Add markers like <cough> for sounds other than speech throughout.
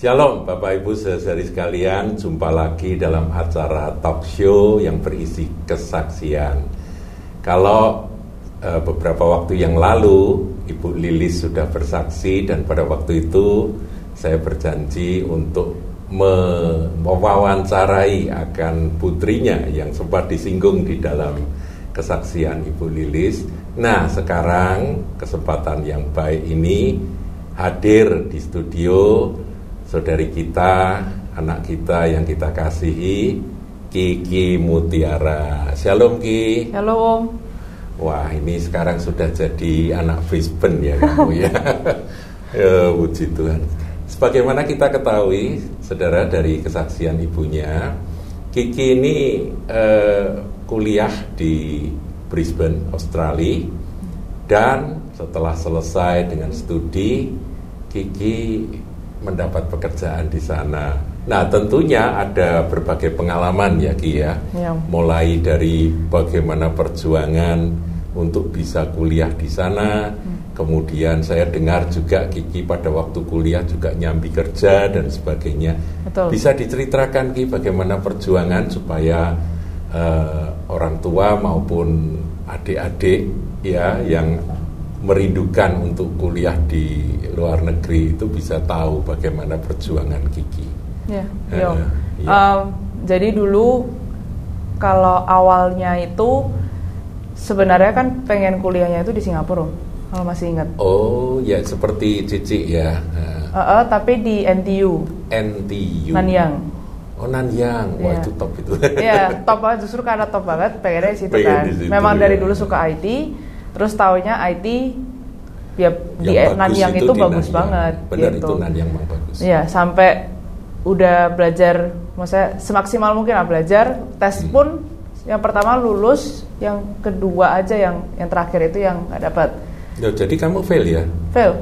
Shalom Bapak Ibu saudari sekalian, jumpa lagi dalam acara talk show yang berisi kesaksian. Kalau e, beberapa waktu yang lalu Ibu Lilis sudah bersaksi dan pada waktu itu saya berjanji untuk mewawancarai akan putrinya yang sempat disinggung di dalam kesaksian Ibu Lilis. Nah, sekarang kesempatan yang baik ini hadir di studio saudari kita, anak kita yang kita kasihi, Kiki Mutiara. Shalom Ki. Shalom. Wah ini sekarang sudah jadi anak Brisbane ya kamu ya. <laughs> ya puji Tuhan. Sebagaimana kita ketahui, saudara dari kesaksian ibunya, Kiki ini eh, kuliah di Brisbane, Australia, dan setelah selesai dengan studi, Kiki mendapat pekerjaan di sana. Nah, tentunya ada berbagai pengalaman ya Ki ya. ya. Mulai dari bagaimana perjuangan untuk bisa kuliah di sana. Hmm. Kemudian saya dengar juga Kiki pada waktu kuliah juga nyambi kerja dan sebagainya. Betul. Bisa diceritakan Ki bagaimana perjuangan supaya uh, orang tua maupun adik-adik ya yang merindukan untuk kuliah di luar negeri itu bisa tahu bagaimana perjuangan Kiki. Ya, uh, ya. Um, jadi dulu kalau awalnya itu sebenarnya kan pengen kuliahnya itu di Singapura, kalau masih ingat. Oh ya seperti Cici ya. Uh, uh, tapi di NTU. NTU. Nanyang. Oh Nanyang, wah yeah. itu top itu. Iya, <laughs> top banget justru karena top banget pengennya di situ Pengen kan. Di situ, Memang ya. dari dulu suka IT, terus taunya IT ya di Nanyang itu, itu bagus Nanyang. banget Benar gitu. itu Nanyang memang bagus. Iya, sampai udah belajar maksudnya semaksimal mungkin lah belajar, tes hmm. pun yang pertama lulus, yang kedua aja yang yang terakhir itu yang nggak dapat. Ya, jadi kamu fail ya? Fail.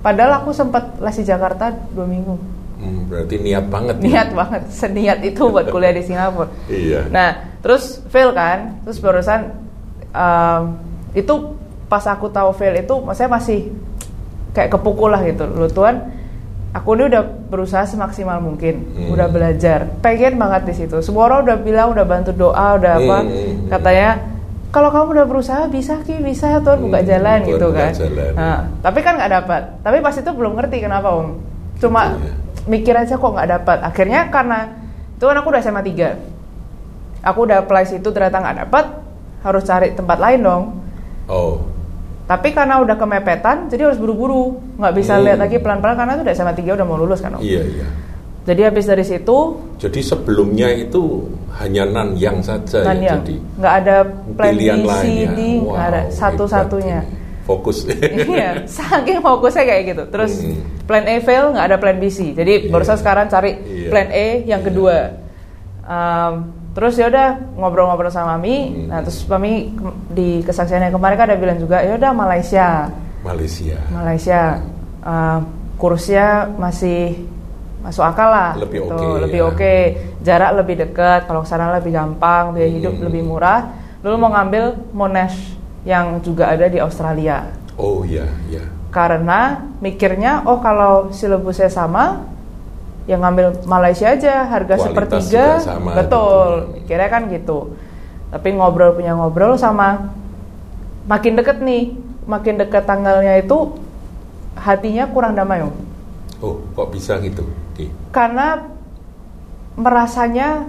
Padahal aku sempat les di Jakarta dua minggu. Hmm, berarti niat banget. Niat ya? banget, seniat itu buat kuliah di Singapura. iya. Nah, terus fail kan, terus barusan um, itu pas aku tahu fail itu saya masih kayak kepukul lah gitu loh Tuhan aku ini udah berusaha semaksimal mungkin hmm. udah belajar pengen banget di situ semua orang udah bilang udah bantu doa udah apa hmm. hmm, hmm. katanya kalau kamu udah berusaha bisa ki bisa Tuhan buka hmm, jalan Tuhan gitu buka kan jalan. Nah, tapi kan nggak dapat tapi pas itu belum ngerti kenapa om cuma gitu, ya. mikir aja kok nggak dapat akhirnya karena itu kan aku udah SMA 3 aku udah apply situ ternyata nggak dapat harus cari tempat lain dong Oh. Tapi karena udah kemepetan, jadi harus buru-buru, nggak bisa hmm. lihat lagi pelan-pelan karena itu udah SMA tiga udah mau lulus kan? Iya iya. Jadi habis dari situ. Jadi sebelumnya itu hanya nan yang saja nan ya, jadi nggak ada plan B, C, D, wow, nggak ada satu-satunya. Fokus. <laughs> iya, saking fokusnya kayak gitu. Terus hmm. plan A fail, nggak ada plan B, C. Jadi yeah. barusan sekarang cari yeah. plan A yang yeah. kedua. Um, terus ya udah ngobrol-ngobrol sama Mami hmm. nah terus Mami di kesaksian yang kemarin kan ada bilang juga ya udah Malaysia Malaysia Malaysia uh, kursnya masih masuk akal lah lebih gitu. oke okay, lebih ya. oke okay. jarak lebih dekat kalau sana lebih gampang biaya hmm. hidup lebih murah lalu mau ngambil Monash yang juga ada di Australia oh iya iya karena mikirnya oh kalau silabusnya sama yang ngambil Malaysia aja harga Kualitas sepertiga. sama, betul gitu. kira kan gitu. Tapi ngobrol punya ngobrol sama makin deket nih makin deket tanggalnya itu hatinya kurang damai om. Oh kok bisa gitu? Okay. karena merasanya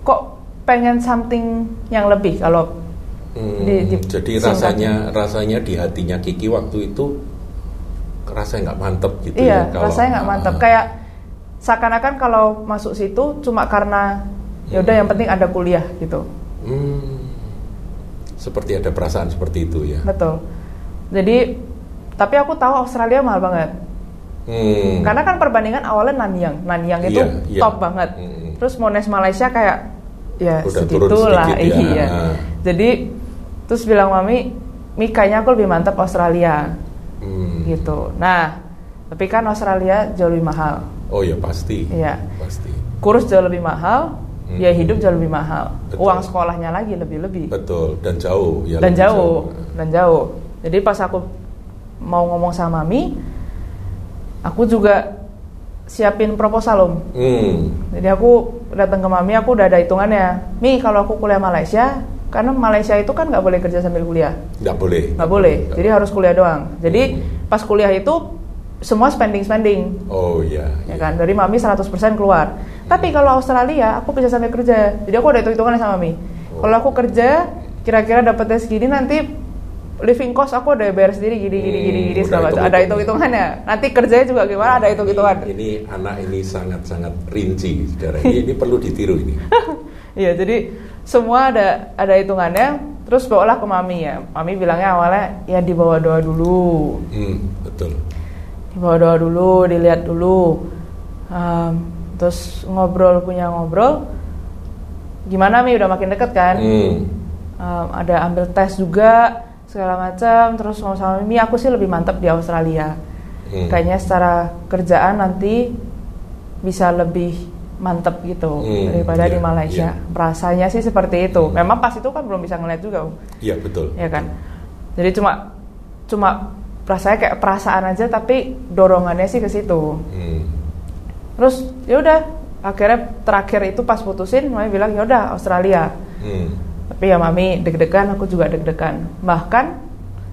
kok pengen something yang lebih kalau hmm, di, di jadi rasanya rasanya di hatinya Kiki waktu itu rasanya nggak mantep gitu iya, ya. Iya, rasanya nggak mantep. Uh, Kayak seakan-akan kalau masuk situ cuma karena ya udah hmm. yang penting ada kuliah gitu. Hmm, seperti ada perasaan seperti itu ya. Betul. Jadi tapi aku tahu Australia mahal banget. Hmm. Karena kan perbandingan awalnya Nanyang, Nanyang itu iya, iya. top banget. Hmm. Terus Monash Malaysia kayak ya Udah segitulah ya. iya. Jadi terus bilang mami, Mi kayaknya aku lebih mantap Australia hmm. gitu. Nah, tapi kan Australia jauh lebih mahal. Oh ya pasti. Iya. Pasti. Kurus jauh lebih mahal, hmm. biaya hidup jauh lebih mahal. Betul. Uang sekolahnya lagi lebih lebih. Betul. Dan jauh. Ya dan jauh. jauh. Dan jauh. Jadi pas aku mau ngomong sama Mami, aku juga siapin proposal om. Hmm. Jadi aku datang ke mami, aku udah ada hitungannya. Mi kalau aku kuliah Malaysia, karena Malaysia itu kan nggak boleh kerja sambil kuliah, Nggak boleh. nggak boleh. Nggak Jadi harus kuliah doang. Jadi Hmm. pas kuliah itu semua spending spending, Oh iya. ya kan. Dari mami 100% keluar. Tapi kalau Australia, aku bisa sambil kerja. Jadi aku ada hitung hitungannya sama mami. Oh. Kalau aku kerja, kira-kira dapetnya segini nanti living cost aku udah bayar sendiri gini gini Hmm, gini gini udah segala macam. Ada hitung hitungannya. Nanti kerjanya juga gimana? Ada hitung hitungan. Ini, ini anak ini sangat-sangat rinci, saudara. Ini, ini perlu ditiru ini. <laughs> Iya, jadi semua ada ada hitungannya. Terus bawalah ke mami ya. Mami bilangnya awalnya ya dibawa doa dulu, Hmm, betul. dibawa doa dulu, dilihat dulu. Um, terus ngobrol punya ngobrol. Gimana mi udah makin deket kan? Hmm. Um, ada ambil tes juga segala macam. Terus mau sama Mimi aku sih lebih mantap di Australia. Hmm. Kayaknya secara kerjaan nanti bisa lebih mantep gitu Hmm, daripada iya, di Malaysia. iya. Rasanya sih seperti itu. Memang pas itu kan belum bisa ngeliat juga. Iya betul. ya kan. Jadi cuma cuma rasanya kayak perasaan aja, tapi dorongannya sih ke situ. Hmm. Terus ya udah, akhirnya terakhir itu pas putusin, mami bilang ya udah Australia. Hmm. Tapi ya mami deg-degan, aku juga deg-degan. Bahkan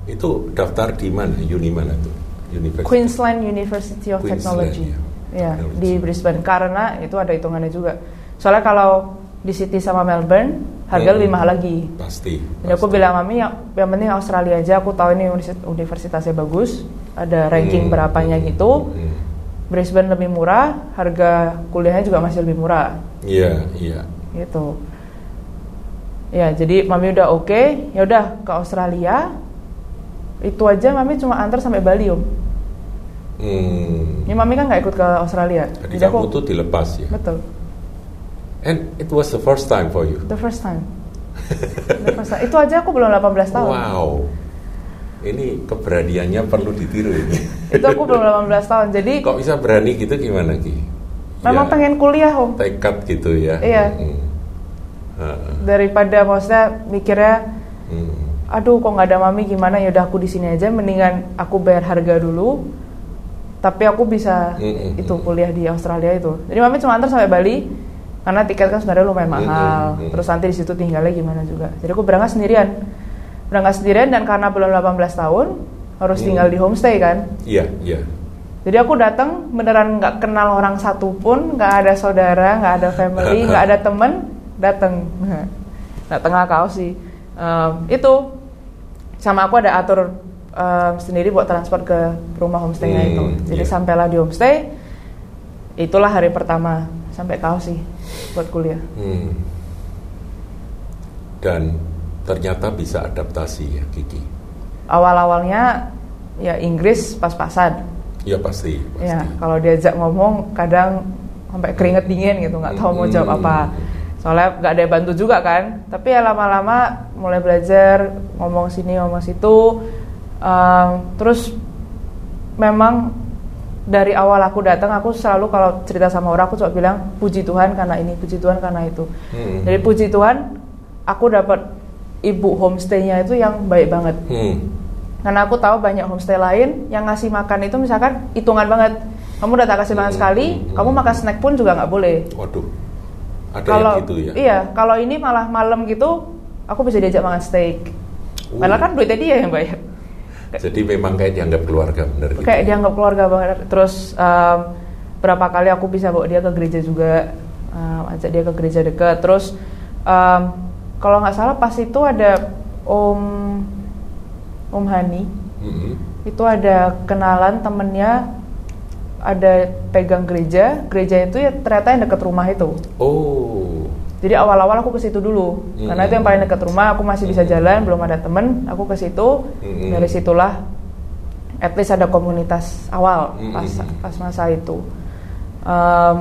Itu daftar di mana? Uni mana tuh? Universitas. Queensland University of Queensland, Technology. ya. Ya, di Brisbane karena itu ada hitungannya juga. Soalnya kalau di Sydney sama Melbourne harga Hmm. lebih mahal lagi. Pasti. Jadi aku bilang mami yang, yang penting Australia aja. Aku tahu ini universi- universitasnya bagus, ada ranking Hmm. berapanya gitu. Hmm. Brisbane lebih murah, harga kuliahnya juga masih lebih murah, Iya, iya. gitu. Ya, jadi mami udah oke, ya udah ke Australia. Itu aja mami cuma antar sampai Bali om. Hmm. Ini mami kan nggak ikut ke Australia. Jadi kamu tuh dilepas ya. betul. And it was the first time for you. The first time. The first time. Itu aja aku belum 18 tahun. Wow. Ini keberaniannya perlu ditiru ini. <laughs> Itu aku belum 18 tahun. Jadi Kok bisa berani gitu gimana Ki? memang Ya, pengen kuliah om. tekad gitu ya. Iya. Hmm. Daripada maksudnya mikirnya, Hmm. aduh kok nggak ada mami gimana ya udah aku di sini aja. Mendingan aku bayar harga dulu. Tapi aku bisa itu kuliah di Australia itu. Jadi mami cuma antar sampai Bali karena tiket kan sebenarnya lumayan mahal. Terus nanti di situ tinggalnya gimana juga. Jadi aku berangkat sendirian. Berangkat sendirian dan karena belum 18 tahun harus Mm. tinggal di homestay kan. Iya, iya. Jadi aku datang beneran nggak kenal orang satu pun, nggak ada saudara, nggak ada family, <laughs> nggak ada temen, datang. <laughs> Nggak tengah kau sih. Em, itu sama aku ada atur em, sendiri buat transport ke rumah homestaynya Hmm, itu. Jadi iya. sampailah di homestay, itulah hari pertama sampai kau sih buat kuliah. Hmm. Dan ternyata bisa adaptasi ya Kiki. Awal-awalnya ya Inggris pas-pasan. Ya pasti. pasti. Ya, kalau diajak ngomong kadang sampai keringet dingin gitu, nggak tahu mau jawab Hmm. apa. Soalnya nggak ada yang bantu juga kan. Tapi ya lama-lama mulai belajar ngomong sini ngomong situ. Ehm, terus memang dari awal aku datang aku selalu kalau cerita sama orang aku coba bilang puji Tuhan karena ini, puji Tuhan karena itu. Hmm. Jadi puji Tuhan aku dapat ibu homestaynya itu yang baik banget. Hmm. Karena aku tahu banyak homestay lain yang ngasih makan itu misalkan hitungan banget. Kamu udah tak kasih makan Hmm, sekali, hmm, kamu makan snack pun juga nggak boleh. Waduh. Ada Kalau yang gitu ya. iya, kalau ini malah malam gitu, aku bisa diajak makan steak. Uh. Padahal kan duitnya dia yang bayar. Jadi memang kayak dianggap keluarga bener gitu. Kayak dianggap keluarga banget. Terus em, berapa kali aku bisa bawa dia ke gereja juga, em, ajak dia ke gereja dekat. Terus em, kalau nggak salah pas itu ada Om Om Hani, Mm-mm. itu ada kenalan temennya ada pegang gereja gereja itu ya ternyata yang dekat rumah itu Oh. Jadi awal-awal aku ke situ dulu Hmm. karena itu yang paling dekat rumah aku masih bisa jalan belum ada temen aku ke situ Hmm. dari situlah at least ada komunitas awal Hmm. pas pas masa itu Em,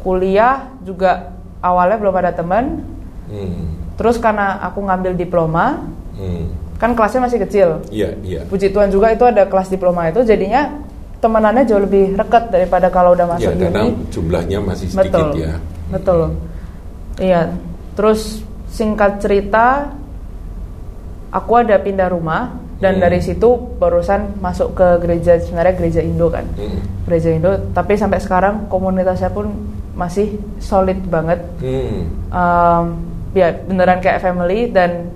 kuliah juga awalnya belum ada temen Hmm. terus karena aku ngambil diploma Hmm. kan kelasnya masih kecil Iya, iya. puji Tuhan juga itu ada kelas diploma itu jadinya temenannya jauh lebih rekat daripada kalau udah masuk Ya, karena jumlahnya masih sedikit Betul. ya. Betul. Iya. Terus singkat cerita aku ada pindah rumah dan Hmm. dari situ barusan masuk ke gereja sebenarnya gereja Indo kan Hmm. gereja Indo tapi sampai sekarang komunitasnya pun masih solid banget Hmm. um, ya beneran kayak family dan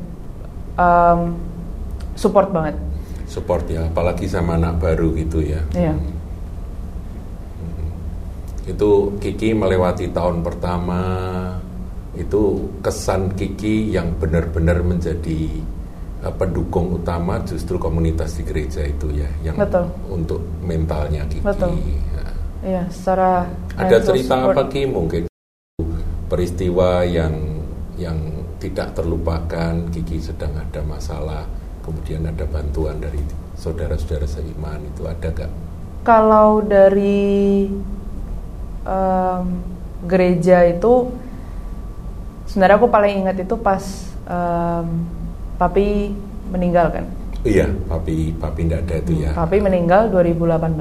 um, support banget Support ya, apalagi sama anak baru gitu ya. Iya. Itu Kiki melewati tahun pertama, itu kesan Kiki yang benar-benar menjadi eh, pendukung utama justru komunitas di gereja itu ya, yang Betul. untuk mentalnya Kiki. Betul. Ya. Iya, secara Ada cerita support. apa Ki mungkin peristiwa yang yang tidak terlupakan Kiki sedang ada masalah kemudian ada bantuan dari saudara-saudara seiman itu ada gak? Kalau dari em, gereja itu sebenarnya aku paling ingat itu pas em, papi meninggal kan. Iya, papi papi tidak ada itu ya. Papi meninggal 2018.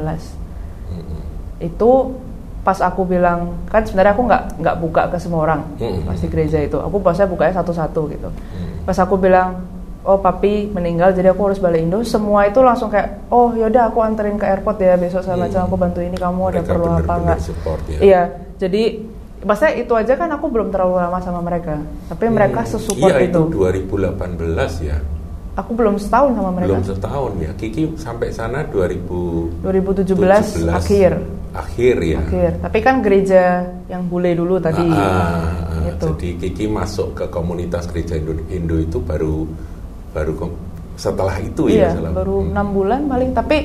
Mm-mm. Itu pas aku bilang kan sebenarnya aku nggak nggak buka ke semua orang Mm-mm. pas di gereja itu. Aku pasnya bukanya satu-satu gitu. Mm. Pas aku bilang oh papi meninggal jadi aku harus balik Indo semua itu langsung kayak oh yaudah aku anterin ke airport ya besok sama macam Hmm. aku bantu ini kamu ada Mereka perlu apa nggak ya. iya jadi maksudnya itu aja kan aku belum terlalu lama sama mereka tapi mereka Hmm. sesupport iya, itu. itu 2018 ya. aku belum setahun sama mereka Belum setahun ya. Kiki sampai sana 2017 2017 akhir Akhir ya. akhir tapi kan gereja yang bule dulu tadi Ah, ah, ah. Gitu. Jadi Kiki masuk ke komunitas gereja Indo, Indo itu baru baru setelah itu iya ya. setelah- baru Hmm. enam bulan paling tapi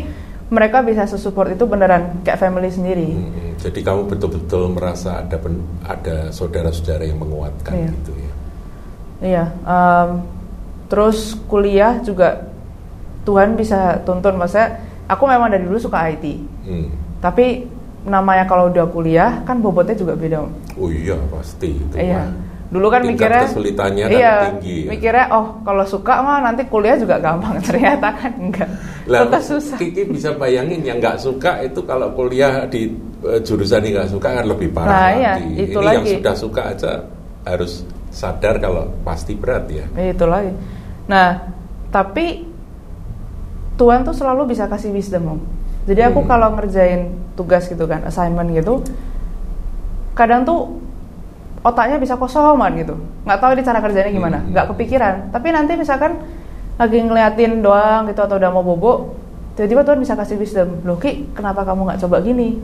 mereka bisa sesupport itu beneran kayak family sendiri Hmm, hmm. Jadi kamu betul-betul merasa ada pen- ada saudara-saudara yang menguatkan Iya. gitu ya. Iya, em, terus kuliah juga Tuhan bisa tuntun, maksudnya aku memang dari dulu suka IT, Hmm. tapi namanya kalau udah kuliah kan bobotnya juga beda. Oh iya pasti itu. Iya, mah. dulu kan Tingkat mikirnya, kesulitannya kan iya, tinggi ya. mikirnya oh kalau suka mah nanti kuliah juga gampang, <laughs> ternyata kan enggak, Lah, susah. Kiki bisa bayangin yang nggak suka itu kalau kuliah di eh, jurusan yang nggak suka kan lebih parah Nah, iya, lagi. itu Ini yang lagi. sudah suka aja harus sadar kalau pasti berat ya. Ya, itu lagi. Nah, tapi Tuhan tuh selalu bisa kasih wisdom, Om. Jadi aku Hmm. kalau ngerjain tugas gitu kan, assignment gitu, kadang tuh otaknya bisa kosong banget gitu. Nggak tahu ini cara kerjanya gimana, Hmm. nggak kepikiran. Tapi nanti misalkan lagi ngeliatin doang gitu atau udah mau bobo, tiba-tiba Tuhan bisa kasih wisdom. Loh Ki, kenapa kamu nggak coba gini?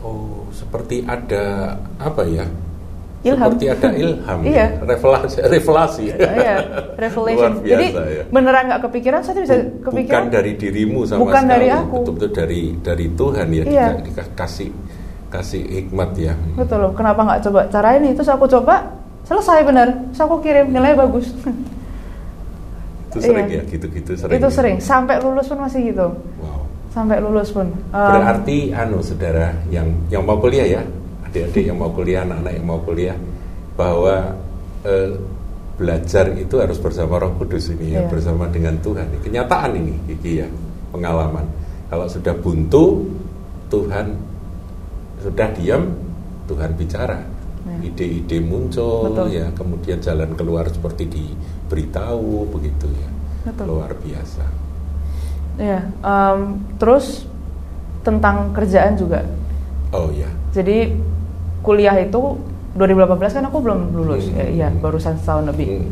Oh, seperti ada apa ya? Ilham. Seperti ada <laughs> ilham. Iya. Revelasi, revelasi. Iya, revelation. Luar biasa Jadi ya. beneran nggak kepikiran, saya bisa kepikiran. Bukan dari dirimu sama Bukan sekali, dari aku. betul-betul dari dari Tuhan ya Iya. dika- dikasih kasih hikmat ya. Betul loh, kenapa nggak coba cara ini? Terus aku coba, selesai bener. Terus aku kirim, nilainya bagus. <laughs> Itu sering Iya. ya, gitu-gitu sering. itu sering, sampai lulus pun masih gitu. Wow. Sampai lulus pun. Um, Berarti anu saudara yang yang mau kuliah ya, adik-adik yang mau kuliah, anak-anak yang mau kuliah bahwa eh, belajar itu harus bersama Roh Kudus ini ya, Iya. bersama dengan Tuhan. Kenyataan ini Kiki ya, pengalaman. Kalau sudah buntu, Tuhan sudah diam, Tuhan bicara. Ide-ide muncul Betul. ya, kemudian jalan keluar seperti diberitahu begitu ya. Betul. Luar biasa. Iya, um, terus tentang kerjaan juga. Oh ya. Jadi kuliah itu 2018 kan aku belum lulus, Hmm. ya, iya barusan setahun lebih. Hmm.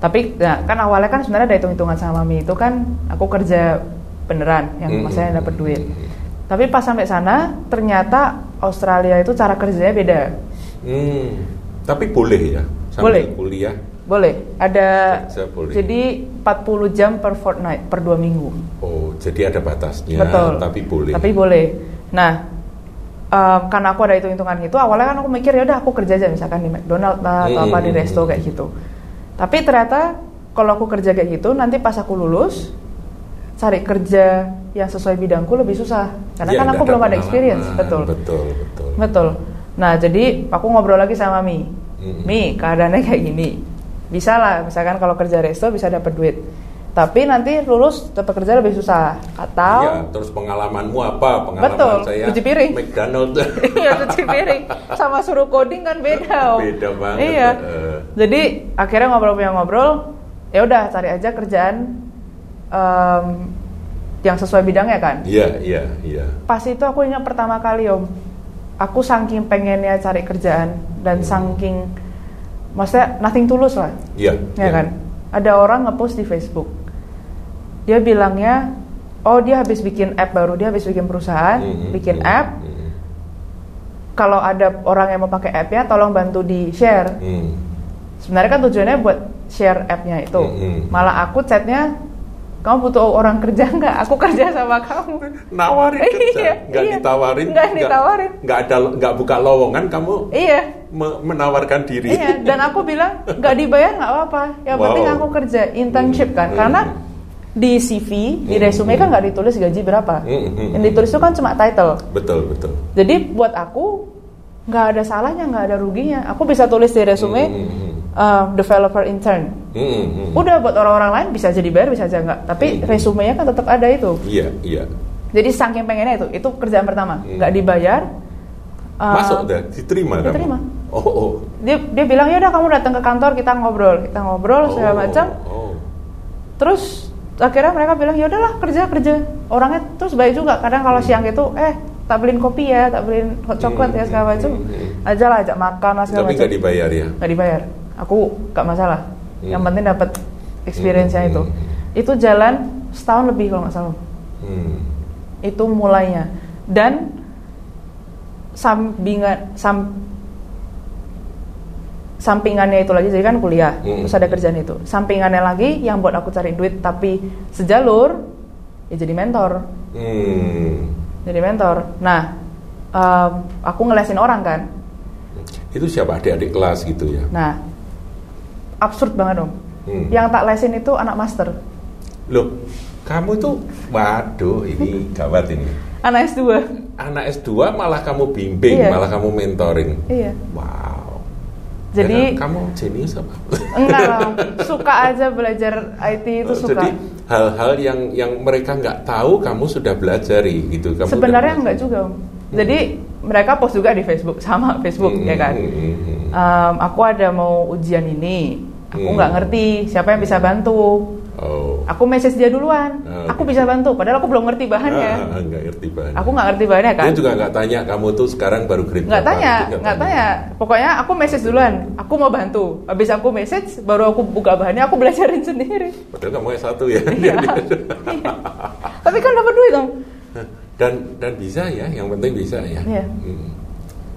Tapi nah, kan awalnya kan sebenarnya ada hitung-hitungan sama mami itu kan aku kerja beneran yang Hmm. maksudnya dapat duit. Tapi pas sampai sana ternyata Australia itu cara kerjanya beda. Hmm, tapi boleh ya sambil Boleh. kuliah. Boleh, ada Kerja boleh. jadi 40 jam per fortnight per dua minggu. Oh, jadi ada batasnya, Betul. tapi boleh. Tapi boleh. Nah, em, karena aku ada hitung-hitungan gitu, awalnya kan aku mikir ya udah aku kerja aja misalkan di McDonald lah atau apa di Hmm. resto kayak gitu. Tapi ternyata kalau aku kerja kayak gitu, nanti pas aku lulus cari kerja yang sesuai bidangku lebih susah. Karena Ya, kan aku belum ada experience, betul. Betul, betul. Betul. Nah, jadi aku ngobrol lagi sama Mi. Mi, keadaannya kayak gini. Bisa lah, misalkan kalau kerja resto bisa dapat duit. Tapi nanti lulus dapat kerja lebih susah. Atau Ya, terus pengalamanmu apa? Pengalaman Betul, saya cuci piring. McDonald. <laughs> Iya cuci piring sama suruh coding kan beda. Om. Beda banget, Iya. eh. Jadi akhirnya ngobrol punya ngobrol, ya udah cari aja kerjaan em, yang sesuai bidangnya kan. Iya, iya, iya. Pas itu aku ingat pertama kali om, aku saking pengennya cari kerjaan dan Hmm. saking, maksudnya nothing tulus lah, Iya. ya kan. Ada orang ngepost di Facebook, dia bilangnya, oh dia habis bikin app baru, dia habis bikin perusahaan, Mm-mm, bikin mm-mm, app. mm-mm. Kalau ada orang yang mau pakai app-nya, tolong bantu di share. Hmm. Sebenarnya kan tujuannya buat share app-nya itu. Mm-mm. Malah aku chatnya, kamu butuh orang kerja nggak? Aku kerja sama kamu. Nawarin kerja, Iya, nggak iya. ditawarin, Nggak ditawarin. nggak ada, nggak buka lowongan, kamu Iya, me- menawarkan diri. iya. Dan aku bilang nggak dibayar nggak apa-apa. Yang Wow. penting aku kerja internship kan. Hmm. Karena di CV, di Hmm. resume kan nggak ditulis gaji berapa. Hmm, hmm, Yang ditulis itu kan cuma title. Betul, betul. Jadi buat aku nggak ada salahnya, nggak ada ruginya. Aku bisa tulis di resume hmm. uh, developer intern. Hmm, hmm. Udah buat orang-orang lain bisa jadi bayar bisa aja nggak. Tapi Hmm. resumenya kan tetap ada itu. Iya, iya. Jadi saking pengennya itu, itu kerjaan pertama, Hmm. nggak dibayar. uh, Masuk dah, diterima, diterima. kamu. Oh, oh. Dia dia bilang ya udah kamu datang ke kantor kita ngobrol, kita ngobrol segala Oh, macam. Oh. Terus akhirnya mereka bilang ya udahlah kerja kerja. Orangnya terus baik juga. Kadang kalau siang itu eh tak beliin kopi ya, tak beliin hot chocolate ya segala macam. Hmm, hmm, Aja lah ajak makan lah segala Tapi macam. nggak dibayar ya. Nggak dibayar. Aku gak masalah. Yang Hmm. penting dapat experience-nya Hmm, itu. hmm, Itu jalan setahun lebih kalau nggak salah. Hmm. itu mulainya dan sampingan sam, sampingannya itu lagi jadi kan kuliah Mm. terus ada kerjaan itu sampingannya lagi yang buat aku cari duit tapi sejalur ya jadi mentor Hmm. jadi mentor nah em, aku ngelesin orang kan Itu siapa adik-adik kelas gitu ya? nah absurd banget dong Hmm. yang tak lesin itu anak master Loh, kamu tuh, waduh, ini gawat ini. anak S2 Anak S2 malah kamu bimbing, Iya. malah kamu mentoring. iya Wow. jadi Karena kamu jenius apa? enggak lah, <laughs> suka aja belajar IT itu suka Jadi hal-hal yang yang mereka nggak tahu kamu sudah belajari gitu. Kamu Sebenarnya udah enggak juga, Om. Jadi mereka post juga di Facebook sama Facebook Hmm, ya kan. hmm, hmm, hmm. Em, aku ada mau ujian ini, aku Hmm. nggak ngerti siapa yang bisa bantu. Oh. Aku message dia duluan, Oh, aku oke. bisa bantu. Padahal aku belum ngerti bahannya. Ah, nggak ngerti bahan. Aku nggak ngerti bahannya kan. Dia juga nggak tanya kamu tuh sekarang baru grade Nggak tanya, nggak tanya. Pokoknya aku message duluan, aku mau bantu. Habis aku message, baru aku buka bahannya, aku belajarin <laughs> sendiri. Padahal kamu S1 ya. Iya. <laughs> Iya. Tapi kan dapat duit dong. dan dan bisa ya, yang penting bisa ya. Iya. Hmm.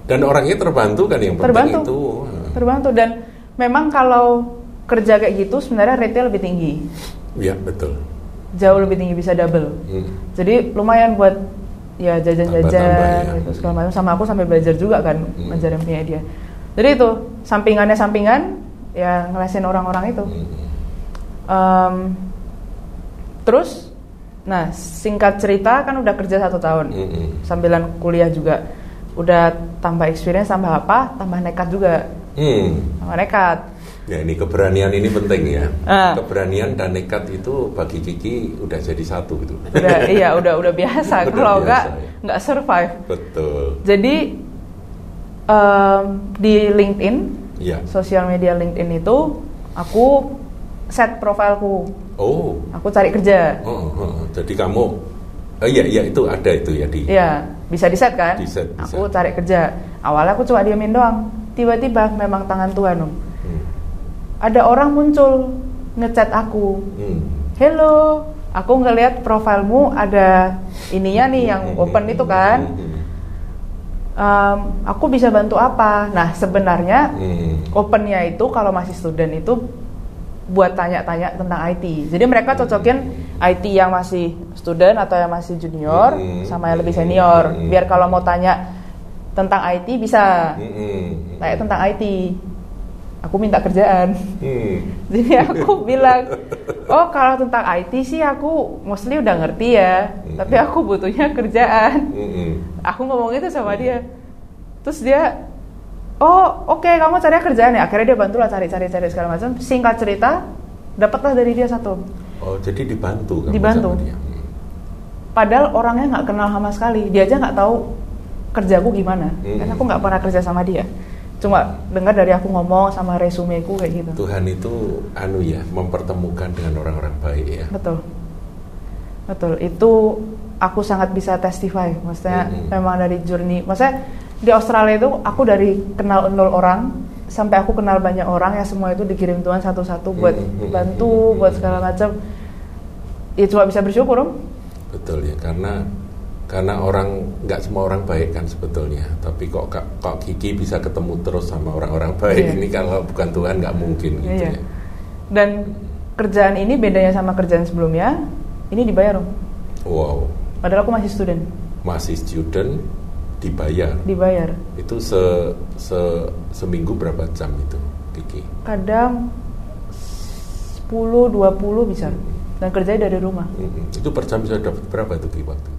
Dan orangnya terbantu kan yang penting Terbantu. itu. Terbantu dan memang kalau kerja kayak gitu sebenarnya rate-nya lebih tinggi. Iya betul. jauh lebih tinggi bisa double Hmm. jadi lumayan buat ya jajan-jajan ya. gitu segala macam sama aku sampai belajar juga kan Hmm. ngajarin punya dia jadi itu sampingannya sampingan ya ngelesin orang-orang itu Hmm. Em, terus nah singkat cerita kan udah kerja satu tahun Hmm. sambilan kuliah juga udah tambah experience tambah apa tambah nekat juga Hmm. tambah nekat Ya ini keberanian ini penting ya. Ah. Keberanian dan nekat itu bagi Kiki udah jadi satu gitu. udah iya udah udah biasa Udah kalau biasa, enggak ya. nggak survive Betul. Jadi em, di LinkedIn, Iya. sosial media LinkedIn itu aku set profilku, Oh. aku cari kerja. Oh, oh, oh. jadi kamu oh iya iya itu ada itu ya di Iya, bisa di set kan? Di-set, bisa. Aku cari kerja. Awalnya aku cuma diamin doang. Tiba-tiba memang tangan Tuhan, Om. Ada orang muncul ngechat aku. Hmm. Hello, aku ngelihat profilmu ada ininya nih yang Hmm. open itu kan. Em, aku bisa bantu apa? Nah, sebenarnya Hmm. opennya itu kalau masih student itu buat tanya-tanya tentang IT. Jadi mereka cocokin IT yang masih student atau yang masih junior sama yang lebih senior. Biar kalau mau tanya tentang IT bisa tanya tentang IT. Aku minta kerjaan. Hmm. <laughs> Jadi aku bilang, oh kalau tentang IT sih aku mostly udah ngerti ya, Hmm. tapi aku butuhnya kerjaan Hmm. aku ngomong itu sama dia terus dia oh oke kamu cari kerjaan ya akhirnya dia bantulah cari cari cari segala macam singkat cerita dapatlah dari dia satu Oh jadi dibantu kamu Dibantu. sama dia. Hmm. padahal orangnya nggak kenal sama sekali dia aja nggak tahu kerjaku gimana Hmm. karena aku nggak pernah kerja sama dia cuma dengar dari aku ngomong sama resumeku kayak gitu Tuhan itu anu ya mempertemukan dengan orang-orang baik ya. betul Betul, itu aku sangat bisa testify. Maksudnya Mhm. memang dari journey. Maksudnya di Australia itu aku dari kenal nol orang sampai aku kenal banyak orang ya semua itu dikirim Tuhan satu-satu buat Mhm. bantu, Mhm. buat segala macam. Ya cuma bisa bersyukur om. Betul ya, karena karena orang nggak semua orang baik kan sebetulnya. Tapi kok kok Kiki bisa ketemu terus sama orang-orang baik Iya. ini kalau bukan Tuhan nggak mungkin gitu Iya. ya. Dan kerjaan ini bedanya sama kerjaan sebelumnya, ini dibayar om. Wow, Padahal aku masih student, masih student dibayar. dibayar. Itu se, se seminggu berapa jam itu Kiki? Kadang 10 20 bisa. Dan kerjanya dari rumah. Mm-mm. Itu per jam bisa dapat berapa itu Kiki waktu?